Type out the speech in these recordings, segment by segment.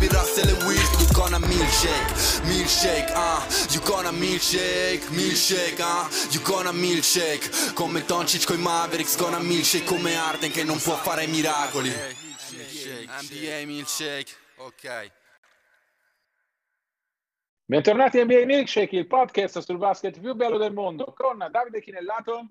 LeBron come Bill Russell e Wilt You gonna milkshake, milkshake, ah uh. You gonna milkshake, milkshake, ah uh. You gonna milkshake Come Doncic coi Mavericks Gonna milkshake come Arden che non può fare miracoli NBA milkshake, ok Bentornati a NBA Milkshake, il podcast sul basket più bello del mondo con Davide Chinellato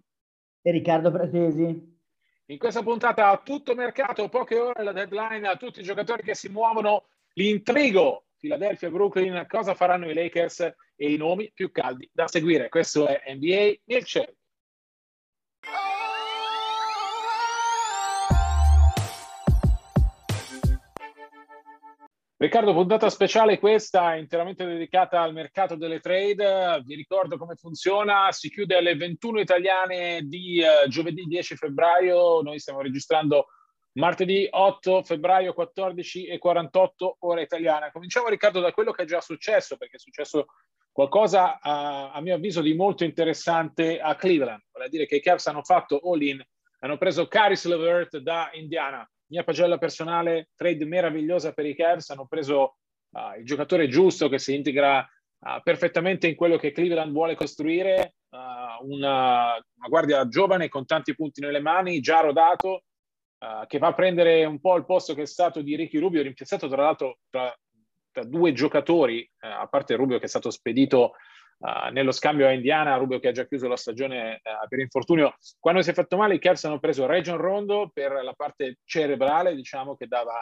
e Riccardo Fratesi. In questa puntata a tutto mercato, poche ore la deadline, a tutti i giocatori che si muovono, l'intrigo Philadelphia, Brooklyn, cosa faranno i Lakers e i nomi più caldi da seguire. Questo è NBA Milkshake. Riccardo, puntata speciale questa, interamente dedicata al mercato delle trade. Vi ricordo come funziona, si chiude alle 21 italiane di uh, giovedì 10 febbraio, noi stiamo registrando martedì 8 febbraio 14 e 48 ora italiana. Cominciamo Riccardo da quello che è già successo, perché è successo qualcosa a, a mio avviso di molto interessante a Cleveland, vale a dire che i Cavs hanno fatto all-in, hanno preso Caris LeVert da Indiana mia pagella personale, trade meravigliosa per i Cavs, hanno preso uh, il giocatore giusto che si integra uh, perfettamente in quello che Cleveland vuole costruire, uh, una, una, guardia giovane con tanti punti nelle mani, già rodato, che va a prendere un po' il posto che è stato di Ricky Rubio, rimpiazzato tra l'altro tra, tra due giocatori, a parte Rubio che è stato spedito Uh, nello scambio a Indiana, Rubio che ha già chiuso la stagione uh, per infortunio. Quando si è fatto male, i Cavs hanno preso Region Rondo per la parte cerebrale, diciamo, che dava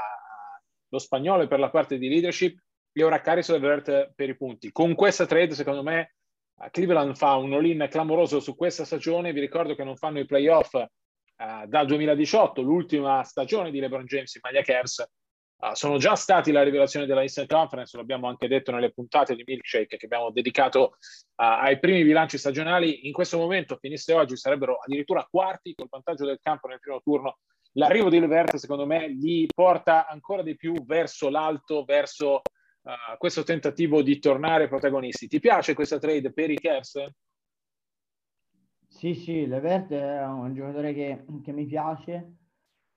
lo spagnolo per la parte di leadership, e ora Caris Levert per i punti. Con questa trade, secondo me, uh, Cleveland fa un all-in clamoroso su questa stagione. Vi ricordo che non fanno i playoff dal 2018, l'ultima stagione di LeBron James in maglia Cavs, Uh, sono già stati la rivelazione della Eastern Conference, l'abbiamo anche detto nelle puntate di Milkshake che abbiamo dedicato uh, ai primi bilanci stagionali. In questo momento, finisse oggi, sarebbero addirittura quarti col vantaggio del campo nel primo turno. L'arrivo di Levert, secondo me, li porta ancora di più verso l'alto, verso uh, questo tentativo di tornare protagonisti. Ti piace questa trade per i Cavs? Sì, sì, Levert è un giocatore che, che mi piace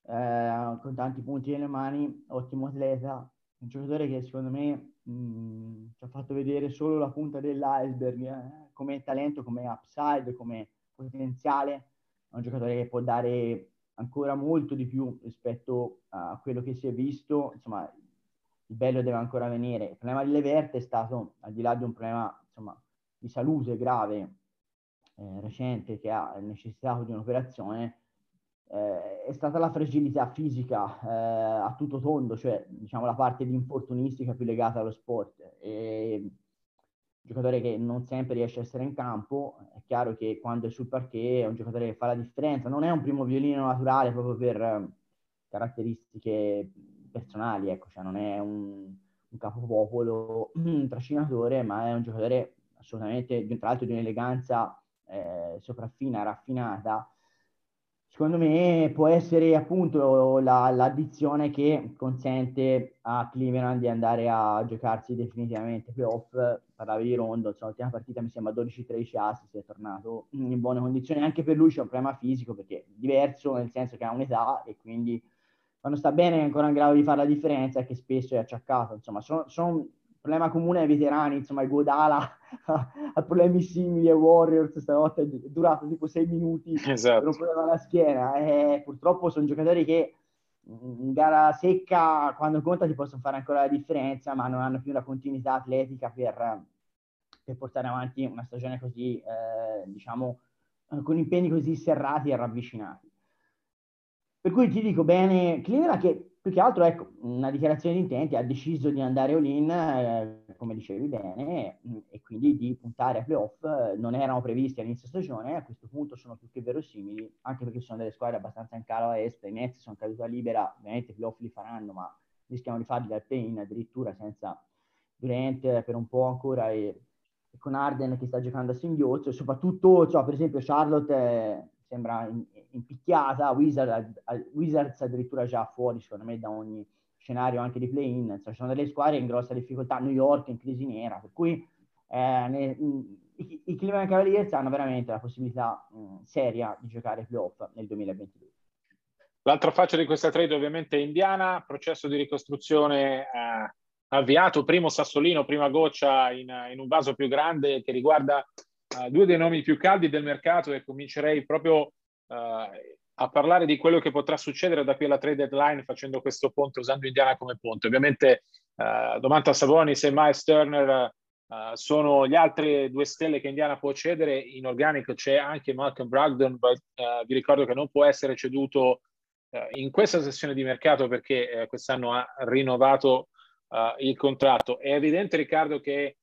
eh, con tanti punti nelle mani, ottimo atleta, un giocatore che secondo me mh, ci ha fatto vedere solo la punta dell'iceberg eh, come talento, come upside, come potenziale, è un giocatore che può dare ancora molto di più rispetto a quello che si è visto, insomma il bello deve ancora venire. Il problema di Levert è stato, al di là di un problema insomma, di salute grave eh, recente che ha necessitato di un'operazione, eh, è stata la fragilità fisica eh, a tutto tondo, cioè diciamo la parte di infortunistica più legata allo sport. E, giocatore che non sempre riesce a essere in campo, è chiaro che quando è sul parquet è un giocatore che fa la differenza, non è un primo violino naturale proprio per eh, caratteristiche personali, ecco, cioè non è un, un capopopolo, un trascinatore, ma è un giocatore assolutamente, tra l'altro di un'eleganza eh, sopraffina, raffinata, secondo me può essere appunto la, l'addizione che consente a Cleveland di andare a giocarsi definitivamente playoff. Parlavi di Rondo, insomma, l'ultima partita mi sembra 12-13 assi, si è tornato in buone condizioni. Anche per lui c'è un problema fisico perché è diverso, nel senso che ha un'età e quindi quando sta bene è ancora in grado di fare la differenza che spesso è acciaccato. Insomma, sono, sono problema comune ai veterani, insomma, Godala ha problemi simili ai Warriors, stanotte è durato tipo sei minuti esatto. per un problema alla schiena. E purtroppo sono giocatori che in gara secca, quando conta, ti possono fare ancora la differenza, ma non hanno più la continuità atletica per, per portare avanti una stagione così, eh, diciamo, con impegni così serrati e ravvicinati. Per cui ti dico bene, Cleveland che più che altro, ecco, una dichiarazione di intenti, ha deciso di andare all-in, eh, come dicevi bene, e quindi di puntare a playoff. Non erano previsti all'inizio stagione, a questo punto sono più che verosimili, anche perché sono delle squadre abbastanza in calo a est, i Nets sono caduta libera, ovviamente i playoff li faranno, ma rischiamo di farli al play-in addirittura senza Durant per un po' ancora e, e con Arden che sta giocando a singhiozzo, soprattutto, cioè, per esempio, Charlotte eh, sembra impicchiata, Wizard, Wizards addirittura già fuori, secondo me, da ogni scenario anche di play-in, cioè, ci sono delle squadre in grossa difficoltà, New York in crisi nera, per cui eh, ne, i, i Cleveland Cavaliers hanno veramente la possibilità mh, seria di giocare playoff nel 2022. L'altra faccia di questa trade ovviamente è Indiana, processo di ricostruzione eh, avviato, primo sassolino, prima goccia in, in un vaso più grande che riguarda eh, due dei nomi più caldi del mercato e comincerei proprio eh, a parlare di quello che potrà succedere da qui alla trade deadline facendo questo ponte, usando Indiana come ponte. Ovviamente uh, Domantas Sabonis e Miles Turner uh, sono gli altri due stelle che Indiana può cedere. In organico c'è anche Malcolm Brogdon, ma uh, vi ricordo che non può essere ceduto in questa sessione di mercato perché quest'anno ha rinnovato il contratto. È evidente, Riccardo, che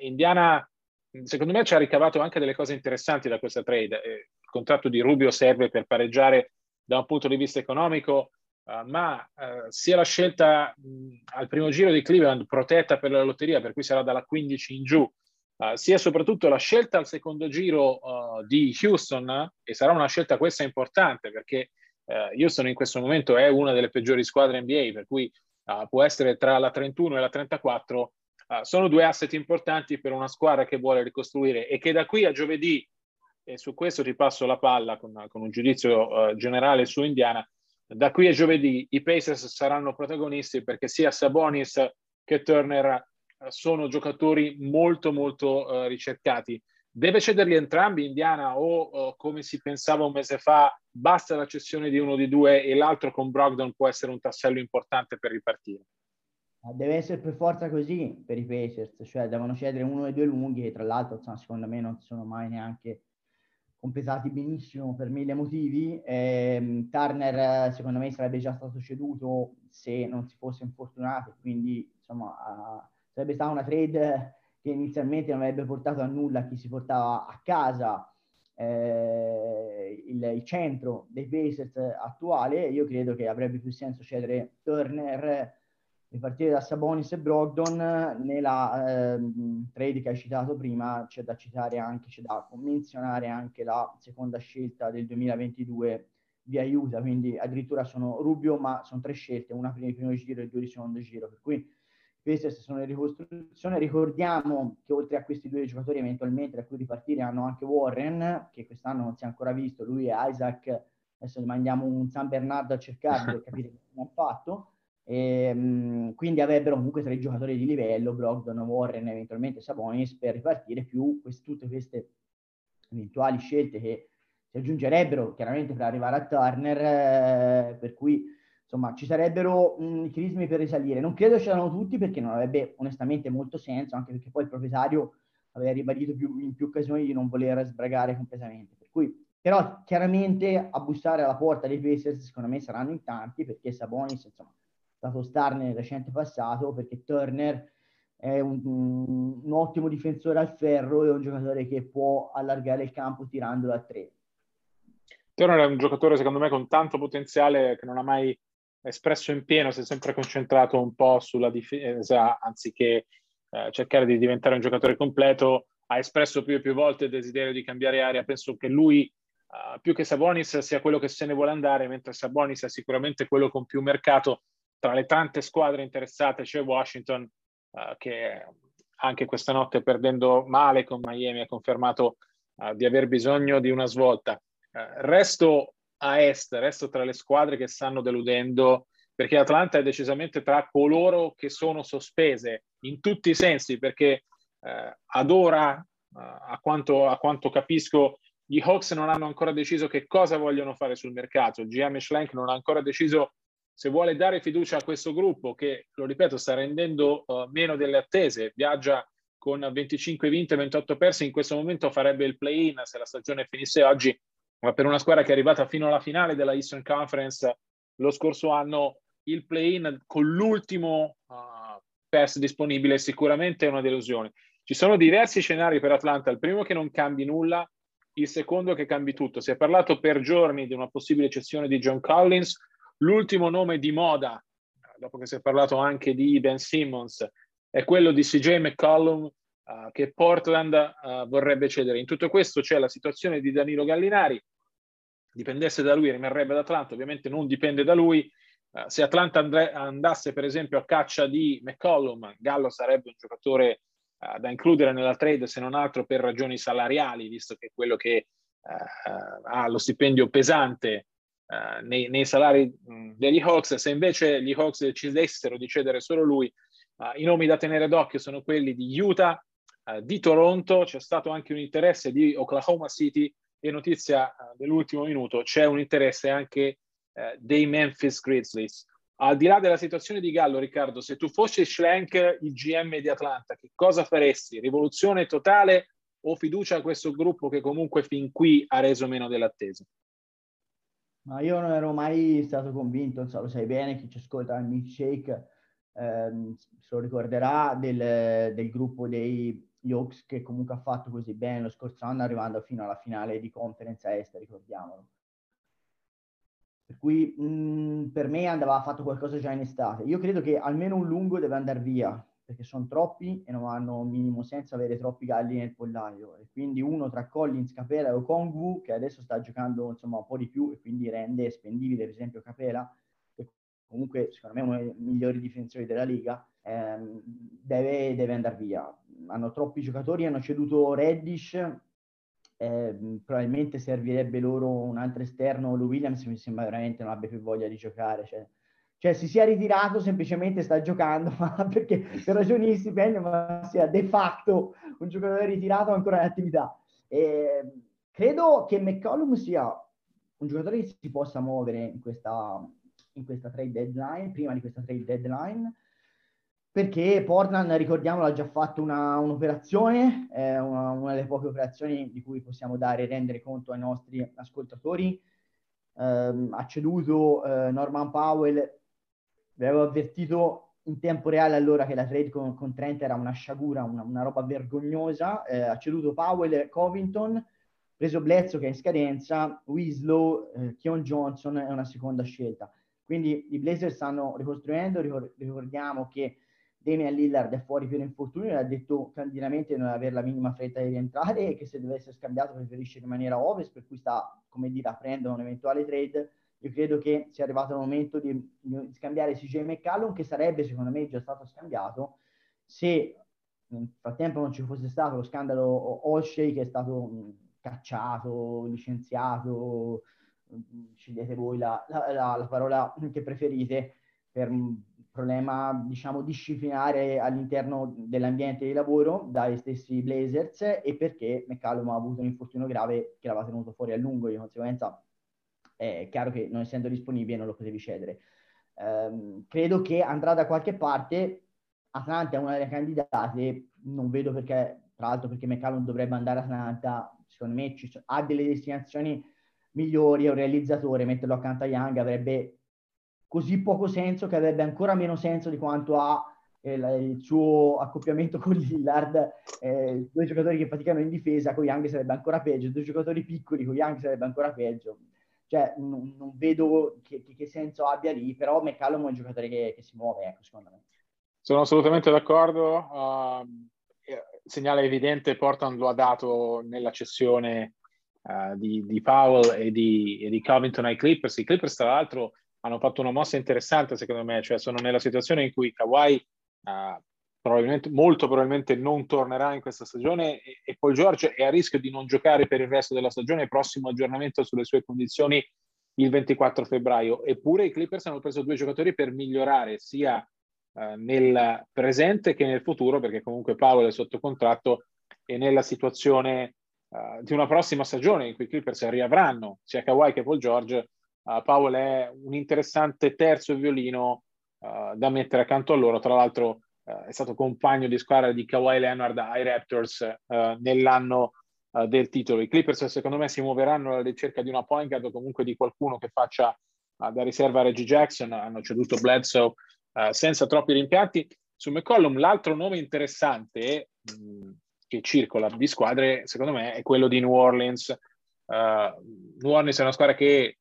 Indiana, secondo me, ci ha ricavato anche delle cose interessanti da questa trade contratto di Rubio serve per pareggiare da un punto di vista economico, uh, ma uh, sia la scelta mh, al primo giro di Cleveland protetta per la lotteria, per cui sarà dalla 15 in giù, uh, sia soprattutto la scelta al secondo giro di Houston, e sarà una scelta questa importante perché Houston in questo momento è una delle peggiori squadre NBA, per cui può essere tra la 31 e la 34. sono due asset importanti per una squadra che vuole ricostruire e che da qui a giovedì e su questo ti passo la palla con, con un giudizio uh, generale su Indiana. Da qui a giovedì i Pacers saranno protagonisti perché sia Sabonis che Turner uh, sono giocatori molto molto uh, ricercati. Deve cederli entrambi Indiana o come si pensava un mese fa basta la cessione di uno di due e l'altro con Brogdon può essere un tassello importante per ripartire? Deve essere per forza così per i Pacers, cioè devono cedere uno e due lunghi che tra l'altro insomma, secondo me non sono mai neanche completati benissimo per mille motivi. Eh, Turner secondo me sarebbe già stato ceduto se non si fosse infortunato, quindi insomma uh, sarebbe stata una trade che inizialmente non avrebbe portato a nulla chi si portava a casa eh, il, il, centro dei Pacers attuale. Io credo che avrebbe più senso cedere Turner ripartire da Sabonis e Brogdon nella eh, trade che hai citato prima c'è da citare anche c'è da menzionare anche la seconda scelta del 2022 di aiuta quindi addirittura sono Rubio ma sono tre scelte una per il primo giro e due di secondo giro per cui queste sono in ricostruzione ricordiamo che oltre a questi due giocatori eventualmente da cui ripartire hanno anche Warren che quest'anno non si è ancora visto lui e Isaac adesso mandiamo un San Bernardo a cercare per capire come ha fatto e, ehm, quindi avrebbero comunque tre giocatori di livello, Brogdon, Warren, eventualmente Sabonis, per ripartire più quest- tutte queste eventuali scelte che si aggiungerebbero chiaramente per arrivare a Turner, eh, per cui insomma ci sarebbero mh, crismi per risalire. Non credo ce l'hanno tutti perché non avrebbe onestamente molto senso, anche perché poi il proprietario aveva ribadito più, in più occasioni di non voler sbragare completamente. Per cui, però chiaramente a bussare alla porta dei Pacers secondo me saranno in tanti perché Sabonis insomma stato star nel recente passato perché Turner è un, un, ottimo difensore al ferro e un giocatore che può allargare il campo tirandolo a tre. Turner è un giocatore secondo me con tanto potenziale che non ha mai espresso in pieno, si è sempre concentrato un po' sulla difesa anziché eh, cercare di diventare un giocatore completo, ha espresso più e più volte il desiderio di cambiare area, penso che lui Uh, più che Sabonis sia quello che se ne vuole andare, mentre Sabonis è sicuramente quello con più mercato tra le tante squadre interessate c'è Washington uh, che anche questa notte perdendo male con Miami ha confermato uh, di aver bisogno di una svolta. Uh, resto a est, resto tra le squadre che stanno deludendo perché Atlanta è decisamente tra coloro che sono sospese in tutti i sensi perché ad ora, a quanto, a quanto capisco, gli Hawks non hanno ancora deciso che cosa vogliono fare sul mercato. Il GM Schlenk non ha ancora deciso se vuole dare fiducia a questo gruppo che, lo ripeto, sta rendendo uh, meno delle attese, viaggia con 25 vinte e 28 perse, in questo momento farebbe il play-in se la stagione finisse oggi, ma per una squadra che è arrivata fino alla finale della Eastern Conference lo scorso anno, il play-in con l'ultimo uh, pass disponibile sicuramente è una delusione. Ci sono diversi scenari per Atlanta, il primo che non cambi nulla, il secondo che cambi tutto. Si è parlato per giorni di una possibile cessione di John Collins, L'ultimo nome di moda, dopo che si è parlato anche di Ben Simmons, è quello di CJ McCollum uh, che Portland uh, vorrebbe cedere. In tutto questo c'è la situazione di Danilo Gallinari, dipendesse da lui rimarrebbe ad Atlanta, ovviamente non dipende da lui. Uh, se Atlanta andre- andasse per esempio a caccia di McCollum, Gallo sarebbe un giocatore da includere nella trade se non altro per ragioni salariali, visto che è quello che ha lo stipendio pesante nei, nei, salari mh, degli Hawks. Se invece gli Hawks decidessero di cedere solo lui, i nomi da tenere d'occhio sono quelli di Utah, di Toronto, c'è stato anche un interesse di Oklahoma City e notizia eh, dell'ultimo minuto, c'è un interesse anche eh, dei Memphis Grizzlies. Al di là della situazione di Gallo, Riccardo, se tu fossi Schlenk, il GM di Atlanta, che cosa faresti? Rivoluzione totale o fiducia a questo gruppo che comunque fin qui ha reso meno dell'attesa? Ma io non ero mai stato convinto, so, lo sai bene, chi ci ascolta il milkshake ehm, se lo ricorderà del, del gruppo dei Hawks che comunque ha fatto così bene lo scorso anno arrivando fino alla finale di conferenza est, ricordiamolo. Per cui mh, per me andava fatto qualcosa già in estate. Io credo che almeno un lungo deve andare via, perché sono troppi e non hanno minimo senso avere troppi galli nel pollaio. E quindi uno tra Collins, Capela e Okongwu, che adesso sta giocando insomma un po' di più e quindi rende spendibile per esempio Capela, che comunque secondo me è uno dei migliori difensori della Liga, ehm, deve, deve andare via hanno troppi giocatori, hanno ceduto Reddish, eh, probabilmente servirebbe loro un altro esterno, Lou Williams mi sembra veramente non abbia più voglia di giocare, cioè, cioè si sia ritirato semplicemente sta giocando, ma perché per ragioni di stipendio, ma sia de facto un giocatore ritirato ancora in attività. E credo che McCollum sia un giocatore che si possa muovere in questa, in questa trade deadline, prima di questa trade deadline, perché Portland, ricordiamolo, ha già fatto una, un'operazione, eh, una, una, delle poche operazioni di cui possiamo dare rendere conto ai nostri ascoltatori. Eh, ha ceduto eh, Norman Powell, avevo avvertito in tempo reale allora che la trade con, con Trent era una sciagura, una, una roba vergognosa. Eh, ha ceduto Powell, Covington, preso Bledsoe che è in scadenza, Winslow, eh, Keon Johnson è una seconda scelta. Quindi i Blazers stanno ricostruendo, ricordiamo che Damian Lillard è fuori per infortunio e ha detto candidamente di non avere la minima fretta di rientrare e che se deve essere scambiato preferisce rimanere a ovest, per cui sta, come dire, aprendo un eventuale trade. Io credo che sia arrivato il momento di, scambiare CJ McCallum, che sarebbe secondo me già stato scambiato se nel frattempo non ci fosse stato lo scandalo Olshey che è stato cacciato, licenziato, scegliete voi la, la, la, la parola che preferite, per problema diciamo disciplinare all'interno dell'ambiente di lavoro dai stessi Blazers e perché McCallum ha avuto un infortunio grave che l'aveva tenuto fuori a lungo di conseguenza è chiaro che non essendo disponibile non lo potevi cedere um, credo che andrà da qualche parte Atlanta è una delle candidate non vedo perché tra l'altro perché McCallum dovrebbe andare a Atlanta secondo me ci, ha delle destinazioni migliori è un realizzatore metterlo accanto a Young avrebbe così poco senso che avrebbe ancora meno senso di quanto ha eh, il suo accoppiamento con Lillard, eh, due giocatori che faticano in difesa, con Young sarebbe ancora peggio, due giocatori piccoli con Young sarebbe ancora peggio. Cioè, non, non vedo che, che, che, senso abbia lì, però McCallum è un giocatore che, che si muove, ecco, secondo me. Sono assolutamente d'accordo. Uh, segnale evidente, Portland lo ha dato nella cessione uh, di, di, Powell e di, e di Covington ai Clippers. I Clippers, tra l'altro, hanno fatto una mossa interessante secondo me, cioè sono nella situazione in cui Kawhi uh, probabilmente, molto probabilmente non tornerà in questa stagione e, e Paul George è a rischio di non giocare per il resto della stagione, prossimo aggiornamento sulle sue condizioni il 24 febbraio. Eppure i Clippers hanno preso due giocatori per migliorare sia uh, nel presente che nel futuro, perché comunque Paolo è sotto contratto e nella situazione uh, di una prossima stagione in cui i Clippers riavranno sia Kawhi che Paul George Uh, Powell è un interessante terzo violino uh, da mettere accanto a loro. Tra l'altro uh, è stato compagno di squadra di Kawhi Leonard ai Raptors nell'anno del titolo. I Clippers secondo me si muoveranno alla ricerca di una point guard o comunque di qualcuno che faccia da riserva a Reggie Jackson. Hanno ceduto Bledsoe senza troppi rimpianti. Su McCollum l'altro nome interessante mh, mm, che circola di squadre secondo me è quello di New Orleans. New Orleans è una squadra che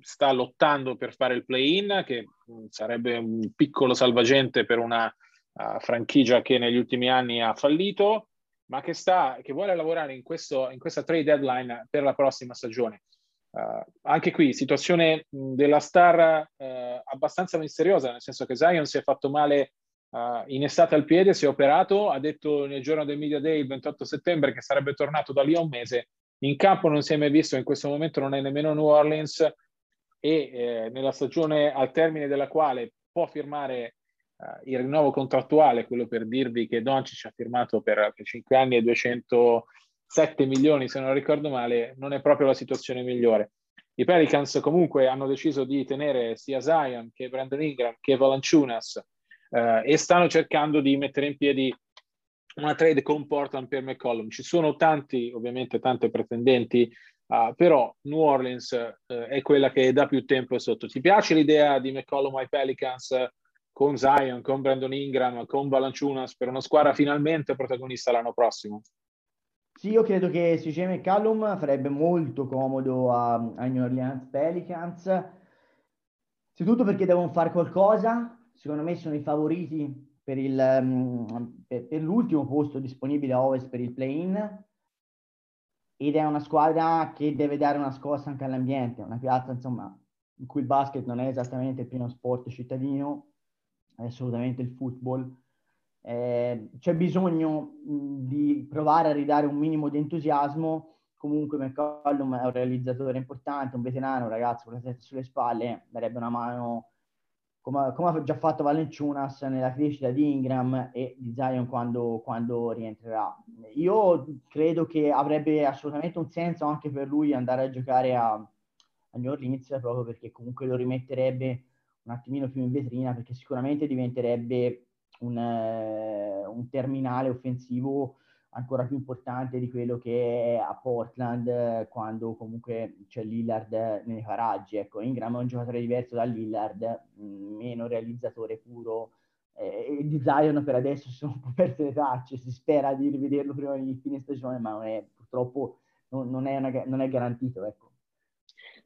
sta lottando per fare il play-in, che sarebbe un piccolo salvagente per una franchigia che negli ultimi anni ha fallito, ma che, sta, che vuole lavorare in, questo, in questa trade deadline per la prossima stagione. Uh, anche qui situazione della star uh, abbastanza misteriosa, nel senso che Zion si è fatto male uh, in estate al piede, si è operato, ha detto nel giorno del Media Day il 28 settembre che sarebbe tornato da lì a un mese. In campo non si è mai visto, in questo momento non è nemmeno New Orleans e eh, nella stagione al termine della quale può firmare il rinnovo contrattuale, quello per dirvi che Doncic ha firmato per, per 5 anni e 200 7 milioni se non ricordo male, non è proprio la situazione migliore. I Pelicans comunque hanno deciso di tenere sia Zion che Brandon Ingram che Valanciunas eh, e stanno cercando di mettere in piedi una trade con Portland per McCollum. Ci sono tanti, ovviamente tante pretendenti, uh, però New Orleans uh, è quella che da più tempo è sotto. Ti piace l'idea di McCollum ai Pelicans con Zion, con Brandon Ingram, con Valanciunas per una squadra finalmente protagonista l'anno prossimo? Sì, io credo che CJ McCallum farebbe molto comodo a, a New Orleans Pelicans, innanzitutto perché devono fare qualcosa, secondo me sono i favoriti per, il, um, per, per l'ultimo posto disponibile a Ovest per il play-in. Ed è una squadra che deve dare una scossa anche all'ambiente, una piazza insomma in cui il basket non è esattamente il primo sport cittadino, assolutamente il football eh, c'è bisogno di provare a ridare un minimo di entusiasmo. Comunque McCollum è un realizzatore importante, un veterano, un ragazzo con la testa sulle spalle, darebbe una mano come, come, ha già fatto Valenciunas nella crescita di Ingram e di Zion quando, quando, rientrerà. Io credo che avrebbe assolutamente un senso anche per lui andare a giocare a, a New Orleans proprio perché comunque lo rimetterebbe un attimino più in vetrina perché sicuramente diventerebbe un, eh, un terminale offensivo ancora più importante di quello che è a Portland quando comunque c'è Lillard nei paraggi. Ecco, Ingram è un giocatore diverso da Lillard, mm, meno realizzatore puro. Eh, di Zion per adesso sono un po' perse le tracce, si spera di rivederlo prima di fine stagione, ma non è, purtroppo non, non, è, una, non è garantito. Ecco.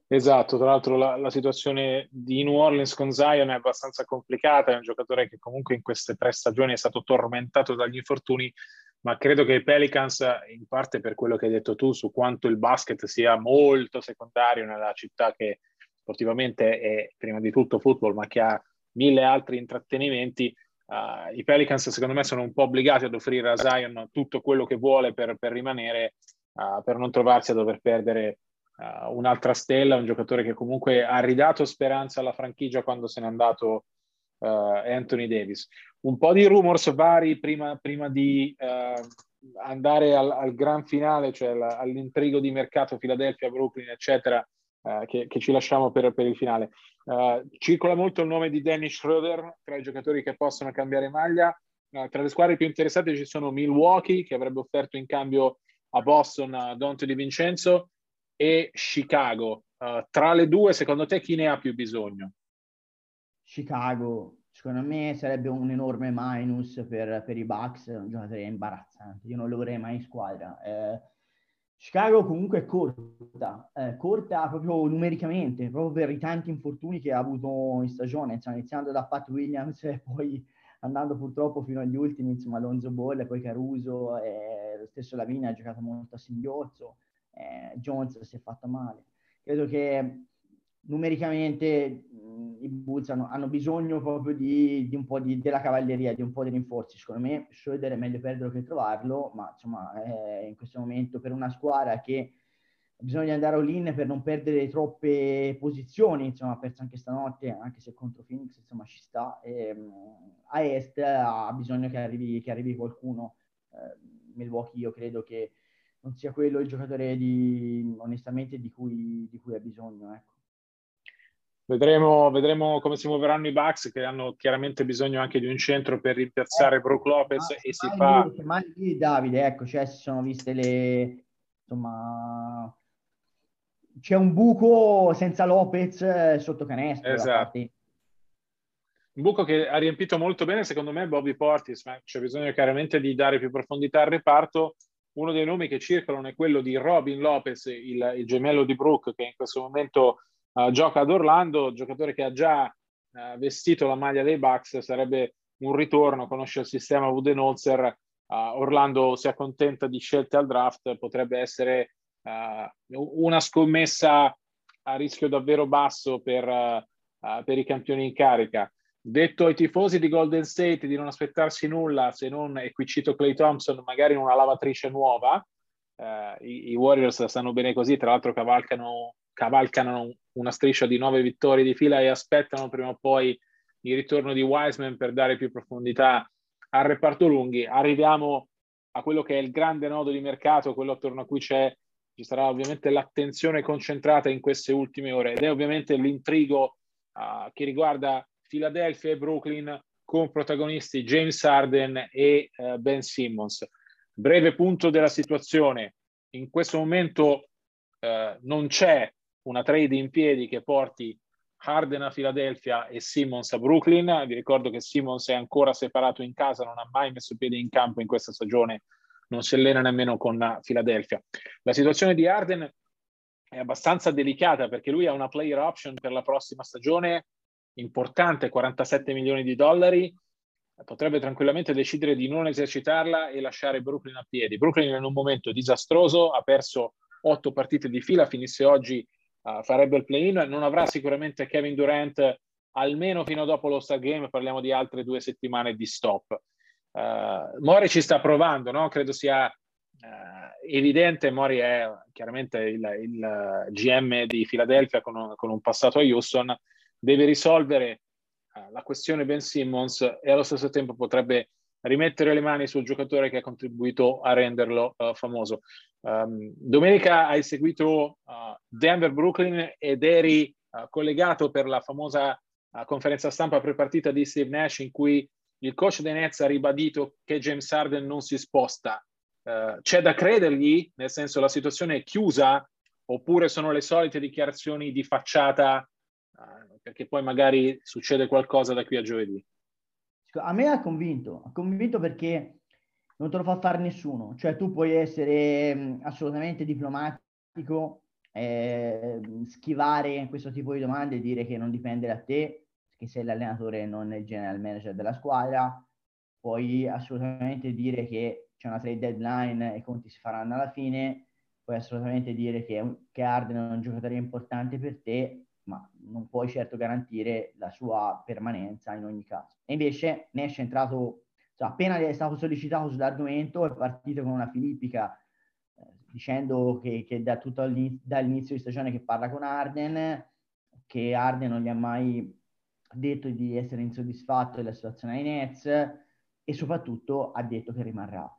Esatto, tra l'altro la, la, situazione di New Orleans con Zion è abbastanza complicata, è un giocatore che comunque in queste tre stagioni è stato tormentato dagli infortuni, ma credo che i Pelicans, in parte per quello che hai detto tu, su quanto il basket sia molto secondario nella città che sportivamente è prima di tutto football, ma che ha mille altri intrattenimenti, uh, i Pelicans secondo me sono un po' obbligati ad offrire a Zion tutto quello che vuole per, per rimanere, uh, per non trovarsi a dover perdere uh, un'altra stella, un giocatore che comunque ha ridato speranza alla franchigia quando se n'è andato uh, Anthony Davis. Un po' di rumors vari prima, prima di uh, andare al, al, gran finale, cioè la, all'intrigo di mercato Philadelphia, Brooklyn, eccetera, che, che, ci lasciamo per, per il finale. circola molto il nome di Dennis Schroeder tra i giocatori che possono cambiare maglia. tra le squadre più interessate ci sono Milwaukee, che avrebbe offerto in cambio a Boston Dante Di Vincenzo, e Chicago. Uh, tra le due, secondo te, chi ne ha più bisogno? Chicago, secondo me sarebbe un enorme minus per, per i Bucks, un giocatore imbarazzante, io non lo vorrei mai in squadra. Eh, Chicago comunque è corta, eh, corta proprio numericamente, proprio per i tanti infortuni che ha avuto in stagione, insomma, iniziando da Pat Williams e poi andando purtroppo fino agli ultimi, insomma, Alonso Ball e poi Caruso, e lo stesso Lavina ha giocato molto a singhiozzo eh, Jones si è fatta male. Credo che numericamente mh, i Bulls hanno, hanno, bisogno proprio di, di un po' di, della cavalleria, di un po' di rinforzi. Secondo me Schroeder è meglio perderlo che trovarlo, ma insomma eh, in questo momento per una squadra che bisogna andare all-in per non perdere troppe posizioni, insomma ha perso anche stanotte, anche se contro Phoenix insomma ci sta, e, ehm, a est ha bisogno che arrivi, che arrivi qualcuno. Eh, Milwaukee io credo che non sia quello il giocatore di, onestamente di cui, di cui ha bisogno. Ecco. Vedremo, vedremo, come si muoveranno i Bucks che hanno chiaramente bisogno anche di un centro per rimpiazzare eh, Brook Lopez ma, e si fa... Ma lì Davide, ecco, cioè si sono viste le... insomma... C'è un buco senza Lopez eh, sotto canestro. Esatto. Un buco che ha riempito molto bene secondo me Bobby Portis, ma c'è bisogno chiaramente di dare più profondità al reparto uno dei nomi che circolano è quello di Robin Lopez, il, il gemello di Brooke, che in questo momento uh, gioca ad Orlando, giocatore che ha già uh, vestito la maglia dei Bucks, sarebbe un ritorno, conosce il sistema Budenholzer, uh, Orlando si accontenta di scelte al draft, potrebbe essere una scommessa a rischio davvero basso per, per, i campioni in carica. Detto ai tifosi di Golden State di non aspettarsi nulla se non, e qui cito Clay Thompson, magari in una lavatrice nuova, i, i, Warriors stanno bene così, tra l'altro cavalcano, cavalcano una striscia di nove vittorie di fila e aspettano prima o poi il ritorno di Wiseman per dare più profondità al reparto lunghi. Arriviamo a quello che è il grande nodo di mercato, quello attorno a cui c'è, ci sarà ovviamente l'attenzione concentrata in queste ultime ore ed è ovviamente l'intrigo uh, che riguarda Philadelphia e Brooklyn con protagonisti James Harden e uh, Ben Simmons. Breve punto della situazione. In questo momento uh, non c'è una trade in piedi che porti Harden a Philadelphia e Simmons a Brooklyn. Vi ricordo che Simmons è ancora separato in casa, non ha mai messo piede in campo in questa stagione, non si allena nemmeno con Philadelphia. La situazione di Harden è abbastanza delicata perché lui ha una player option per la prossima stagione importante, 47 milioni di dollari. Potrebbe tranquillamente decidere di non esercitarla e lasciare Brooklyn a piedi. Brooklyn in un momento disastroso, ha perso otto partite di fila, finisse oggi uh, farebbe il play-in, non avrà sicuramente Kevin Durant almeno fino dopo lo Star Game, parliamo di altre due settimane di stop. Uh, Mori ci sta provando, no? credo sia uh, evidente, Mori è chiaramente il, il GM di Philadelphia con un, con un, passato a Houston, deve risolvere uh, la questione Ben Simmons e allo stesso tempo potrebbe rimettere le mani sul giocatore che ha contribuito a renderlo uh, famoso. Um, domenica hai seguito uh, Denver-Brooklyn ed eri uh, collegato per la famosa conferenza stampa prepartita di Steve Nash in cui il coach dei Nets ha ribadito che James Harden non si sposta. c'è da credergli, nel senso la situazione è chiusa oppure sono le solite dichiarazioni di facciata perché poi magari succede qualcosa da qui a giovedì? A me ha convinto, ha convinto perché non te lo fa fare nessuno, cioè tu puoi essere mm, assolutamente diplomatico, eh, schivare questo tipo di domande e dire che non dipende da te, che sei l'allenatore e non il general manager della squadra, puoi assolutamente dire che c'è una trade deadline e i conti si faranno alla fine, puoi assolutamente dire che, che Arden è un giocatore importante per te, ma non puoi certo garantire la sua permanenza in ogni caso. E invece Nash è entrato, cioè, appena è stato sollecitato sull'argomento, è partito con una filippica eh, dicendo che, che da tutto dall'inizio di stagione che parla con Arden, che Arden non gli ha mai detto di essere insoddisfatto della situazione ai Nets e soprattutto ha detto che rimarrà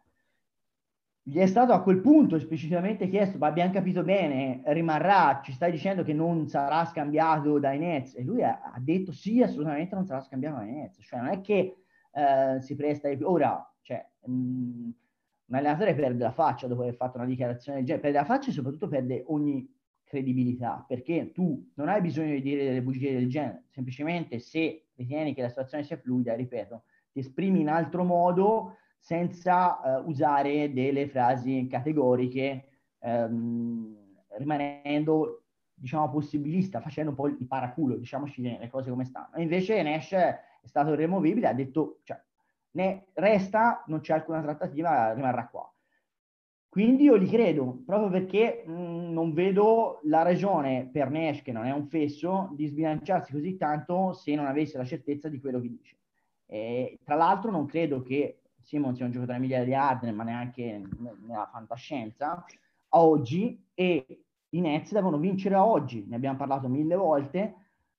gli è stato a quel punto esplicitamente chiesto, ma abbiamo capito bene, rimarrà, ci stai dicendo che non sarà scambiato dai Nets? E lui ha, ha detto sì, assolutamente non sarà scambiato dai Nets. Cioè non è che eh, si presta... Ora, cioè, mh, mm, un allenatore perde la faccia dopo aver fatto una dichiarazione del genere, perde la faccia e soprattutto perde ogni credibilità, perché tu non hai bisogno di dire delle bugie del genere, semplicemente se ritieni che la situazione sia fluida, ripeto, ti esprimi in altro modo senza uh, usare delle frasi categoriche, um, rimanendo, diciamo, possibilista, facendo un po' il paraculo, diciamoci le cose come stanno. Invece Nash è stato irremovibile, ha detto, cioè, ne resta, non c'è alcuna trattativa, rimarrà qua. Quindi io li credo, proprio perché mh, non vedo la ragione per Nash, che non è un fesso, di sbilanciarsi così tanto se non avesse la certezza di quello che dice. E, tra l'altro non credo che Simmons è un giocatore migliore di Harden, ma neanche nella fantascienza, a oggi e i Nets devono vincere a oggi, ne abbiamo parlato mille volte,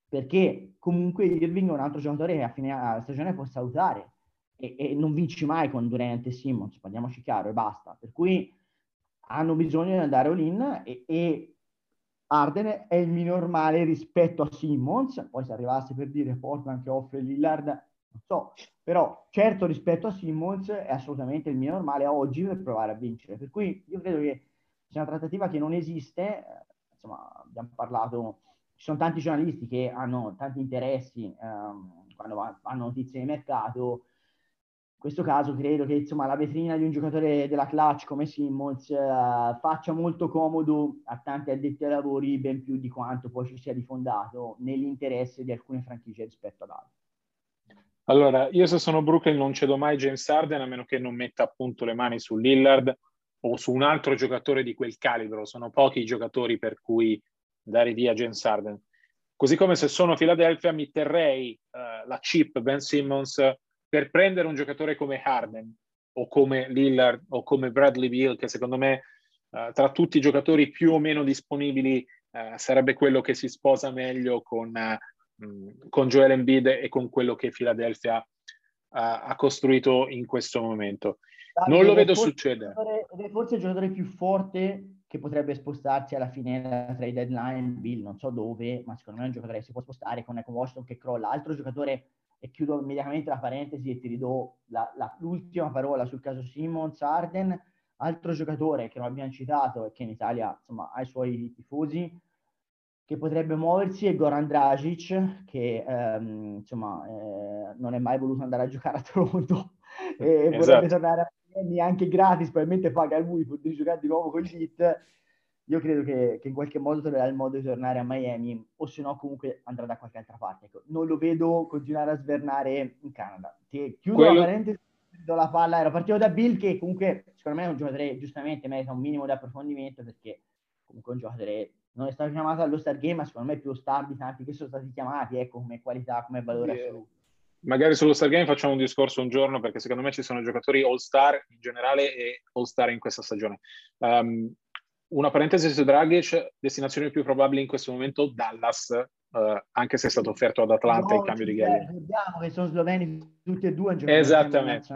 perché comunque Irving è un altro giocatore che a fine stagione può salutare e, e non vinci mai con Durant e Simmons, parliamoci chiaro e basta. Per cui hanno bisogno di andare all-in e, e Arden è il minor male rispetto a Simmons, poi se arrivasse per dire Portland che offre Lillard so, però certo rispetto a Simmons è assolutamente il mio normale oggi per provare a vincere. Per cui io credo che sia una trattativa che non esiste, eh, insomma abbiamo parlato, ci sono tanti giornalisti che hanno tanti interessi ehm, quando hanno notizie di mercato, in questo caso credo che insomma, la vetrina di un giocatore della clutch come Simmons uh, faccia molto comodo a tanti addetti ai lavori ben più di quanto poi ci sia di fondato nell'interesse di alcune franchigie rispetto ad altre. Allora, io se sono Brooklyn non cedo mai James Harden a meno che non metta appunto le mani su Lillard o su un altro giocatore di quel calibro. Sono pochi i giocatori per cui dare via James Harden. Così come se sono Philadelphia mi terrei uh, la chip Ben Simmons per prendere un giocatore come Harden o come Lillard o come Bradley Beal che secondo me uh, tra tutti i giocatori più o meno disponibili uh, sarebbe quello che si sposa meglio con, mh, con Joel Embiid e con quello che Philadelphia ha costruito in questo momento. Non lo vedo succedere. Ed è forse il giocatore più forte che potrebbe spostarsi alla fine della trade deadline, Bill non so dove, ma secondo me è un giocatore che si può spostare con Echo Washington che crolla. Altro giocatore, e chiudo immediatamente la parentesi e ti ridò la, la, l'ultima parola sul caso Simmons Arden, altro giocatore che non abbiamo citato e che in Italia insomma, ha i suoi tifosi, che potrebbe muoversi è Goran Dragic, che ehm, insomma eh, non è mai voluto andare a giocare a Toronto e esatto. vorrebbe tornare a neanche gratis, probabilmente paga lui pur di giocare di nuovo con l'Hit. Io credo che, che, in qualche modo troverà il modo di tornare a Miami, o se no comunque andrà da qualche altra parte. Ecco, non lo vedo continuare a svernare in Canada. Ti chiudo Quello... la parentesi, do la palla, ero partito da Bill che comunque secondo me è un giocatore giustamente merita un minimo di approfondimento perché comunque è un giocatore non è stato chiamato allo Star Game, ma secondo me è più star di tanti che sono stati chiamati, ecco, come qualità, come valore assoluto magari sullo Star Game facciamo un discorso un giorno perché secondo me ci sono giocatori all star in generale e all star in questa stagione. Um, una parentesi su Dragic, destinazione più probabile in questo momento Dallas, uh, anche se è stato offerto ad Atlanta no, il cambio di Galley. Ricordiamo che sono sloveni tutti e due in Esattamente.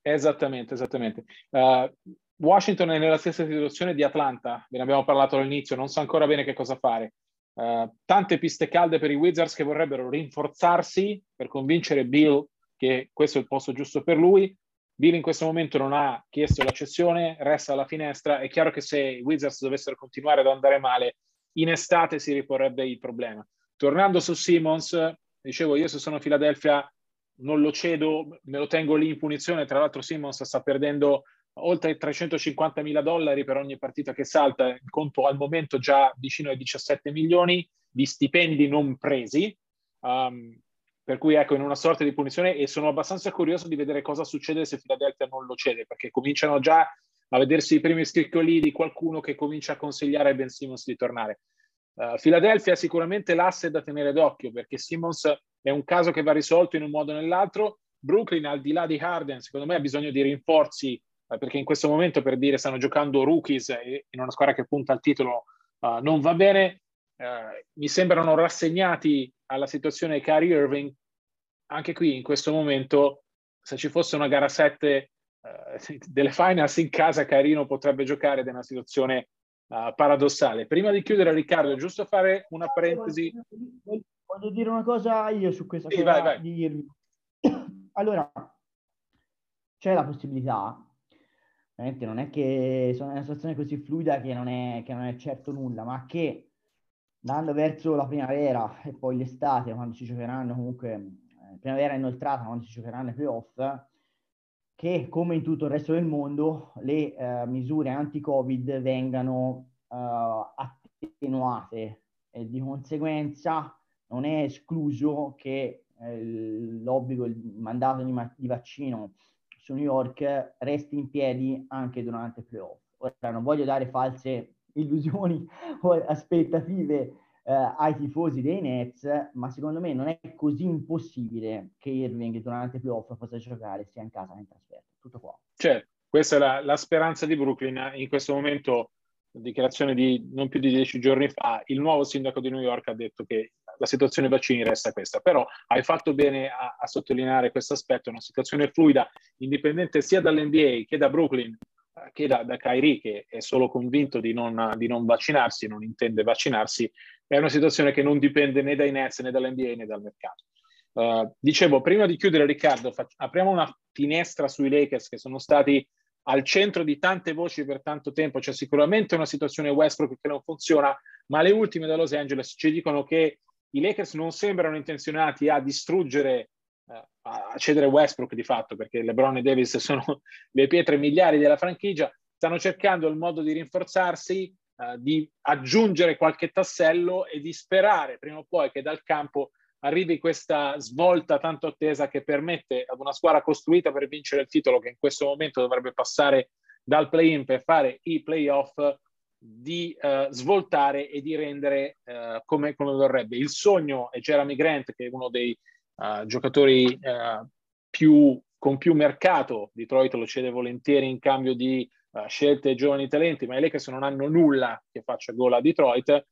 Esattamente, esattamente. Uh, Washington è nella stessa situazione di Atlanta, ve ne abbiamo parlato all'inizio, non sa ancora bene che cosa fare. Uh, tante piste calde per i Wizards che vorrebbero rinforzarsi per convincere Bill che questo è il posto giusto per lui. Bill in questo momento non ha chiesto la cessione, resta alla finestra. È chiaro che se i Wizards dovessero continuare ad andare male, in estate si riporrebbe il problema. Tornando su Simmons, dicevo io se sono Philadelphia non lo cedo, me lo tengo lì in punizione. Tra l'altro Simmons sta perdendo oltre 350 mila dollari per ogni partita che salta, in conto al momento già vicino ai 17 milioni di stipendi non presi, um, per cui ecco in una sorta di punizione e sono abbastanza curioso di vedere cosa succede se Philadelphia non lo cede, perché cominciano già a vedersi i primi scricchioli di qualcuno che comincia a consigliare a Ben Simmons di tornare. Uh, Philadelphia è sicuramente l'asse da tenere d'occhio perché Simmons è un caso che va risolto in un modo o nell'altro. Brooklyn, al di là di Harden, secondo me ha bisogno di rinforzi perché in questo momento per dire stanno giocando rookies in una squadra che punta al titolo uh, non va bene, uh, mi sembrano rassegnati alla situazione Kyrie Irving, anche qui in questo momento se ci fosse una gara 7 uh, delle finals in casa Carino potrebbe giocare ed è una situazione paradossale. Prima di chiudere Riccardo, è giusto fare una parentesi. Voglio dire una cosa io su questa sì, cosa vai, vai. di Irving. Allora, c'è la possibilità veramente non è che sono in una situazione così fluida che non è, che non è certo nulla, ma che andando verso la primavera e poi l'estate, quando si giocheranno comunque, eh, primavera inoltrata, quando si giocheranno i playoff, che come in tutto il resto del mondo le eh, misure anti-Covid vengano eh, attenuate e di conseguenza non è escluso che eh, l'obbligo, il mandato di, ma- di vaccino su New York resti in piedi anche durante i playoff. Ora non voglio dare false illusioni o aspettative eh, ai tifosi dei Nets, ma secondo me non è così impossibile che Irving durante i playoff possa giocare sia in casa che in trasferta. Tutto qua. Certo, questa è la, la speranza di Brooklyn. In questo momento, dichiarazione di non più di dieci giorni fa, il nuovo sindaco di New York ha detto che la situazione vaccini resta questa, però hai fatto bene a, a sottolineare questo aspetto, è una situazione fluida, indipendente sia dall'NBA che da Brooklyn, eh, che da, da Kyrie, che è solo convinto di non, di non, vaccinarsi, non intende vaccinarsi, è una situazione che non dipende né dai Nets né dall'NBA né dal mercato. Uh, dicevo, prima di chiudere Riccardo, fac- apriamo una finestra sui Lakers che sono stati al centro di tante voci per tanto tempo. C'è sicuramente una situazione Westbrook che non funziona, ma le ultime da Los Angeles ci dicono che i Lakers non sembrano intenzionati a distruggere, eh, a cedere Westbrook di fatto, perché LeBron e Davis sono le pietre miliari della franchigia, stanno cercando il modo di rinforzarsi, eh, di aggiungere qualche tassello e di sperare prima o poi che dal campo arrivi questa svolta tanto attesa che permette ad una squadra costruita per vincere il titolo, che in questo momento dovrebbe passare dal play-in per fare i play-off, di uh, svoltare e di rendere uh, come, come, vorrebbe. Il sogno è Jeremy Grant, che è uno dei uh, giocatori più, con più mercato. Detroit lo cede volentieri in cambio di scelte giovani talenti, ma i Lakers non hanno nulla che faccia gol a Detroit.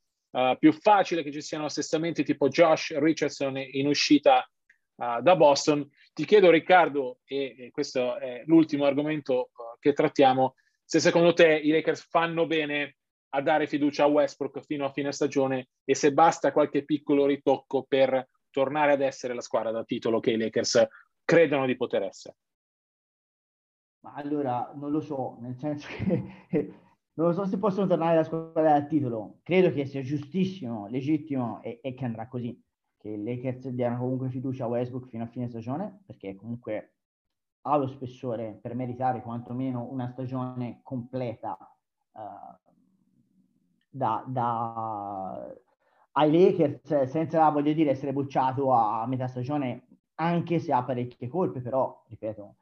più facile che ci siano assestamenti tipo Josh Richardson in uscita da Boston. Ti chiedo, Riccardo, e, e questo è l'ultimo argomento che trattiamo, se secondo te i Lakers fanno bene a dare fiducia a Westbrook fino a fine stagione e se basta qualche piccolo ritocco per tornare ad essere la squadra da titolo che i Lakers credono di poter essere. Allora non lo so, nel senso che non lo so se possono tornare alla squadra da titolo. Credo che sia giustissimo, legittimo e, e che andrà così. Che i Lakers diano comunque fiducia a Westbrook fino a fine stagione, perché comunque ha lo spessore per meritare quantomeno una stagione completa uh, da, da, ai Lakers senza, voglio dire, essere bocciato a metà stagione, anche se ha parecchie colpe, però, ripeto,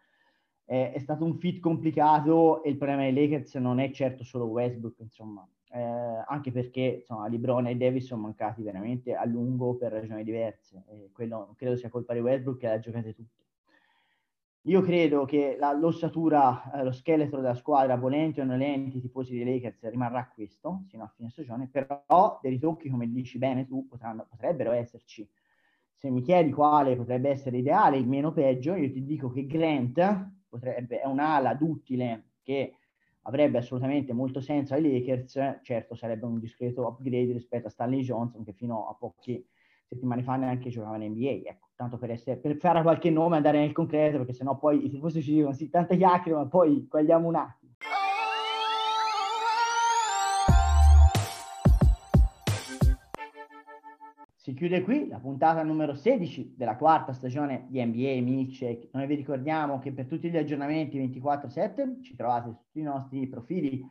è, è stato un fit complicato e il problema dei Lakers non è certo solo Westbrook, insomma, eh, anche perché insomma, LeBron e Davis sono mancati veramente a lungo per ragioni diverse, e quello credo sia colpa di Westbrook che l'ha giocate tutte. Io credo che la, l'ossatura, eh, lo scheletro della squadra, volenti o nolenti, i tifosi dei Lakers, rimarrà questo fino a fine stagione, però dei ritocchi, come dici bene tu, potranno, potrebbero esserci. Se mi chiedi quale potrebbe essere ideale, il meno peggio, io ti dico che Grant potrebbe, è un'ala duttile che avrebbe assolutamente molto senso ai Lakers, certo sarebbe un discreto upgrade rispetto a Stanley Johnson che fino a pochi settimane fa neanche giocava in NBA, ecco, tanto per, essere, per fare qualche nome e andare nel concreto, perché sennò poi i tifosi ci dicono sì, tante chiacchiere, ma poi cogliamo un attimo. Si chiude qui la puntata numero 16 della quarta stagione di NBA Milkshake. Noi vi ricordiamo che per tutti gli aggiornamenti 24-7 ci trovate su tutti i nostri profili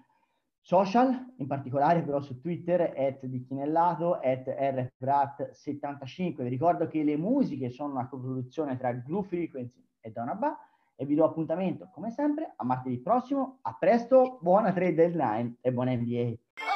social, in particolare però su Twitter, at di Chinellato, at rfrat75. Vi ricordo che le musiche sono una coproduzione tra Glue Frequency e Donaba e vi do appuntamento, come sempre, a martedì prossimo. A presto, buona trade deadline e buona NBA!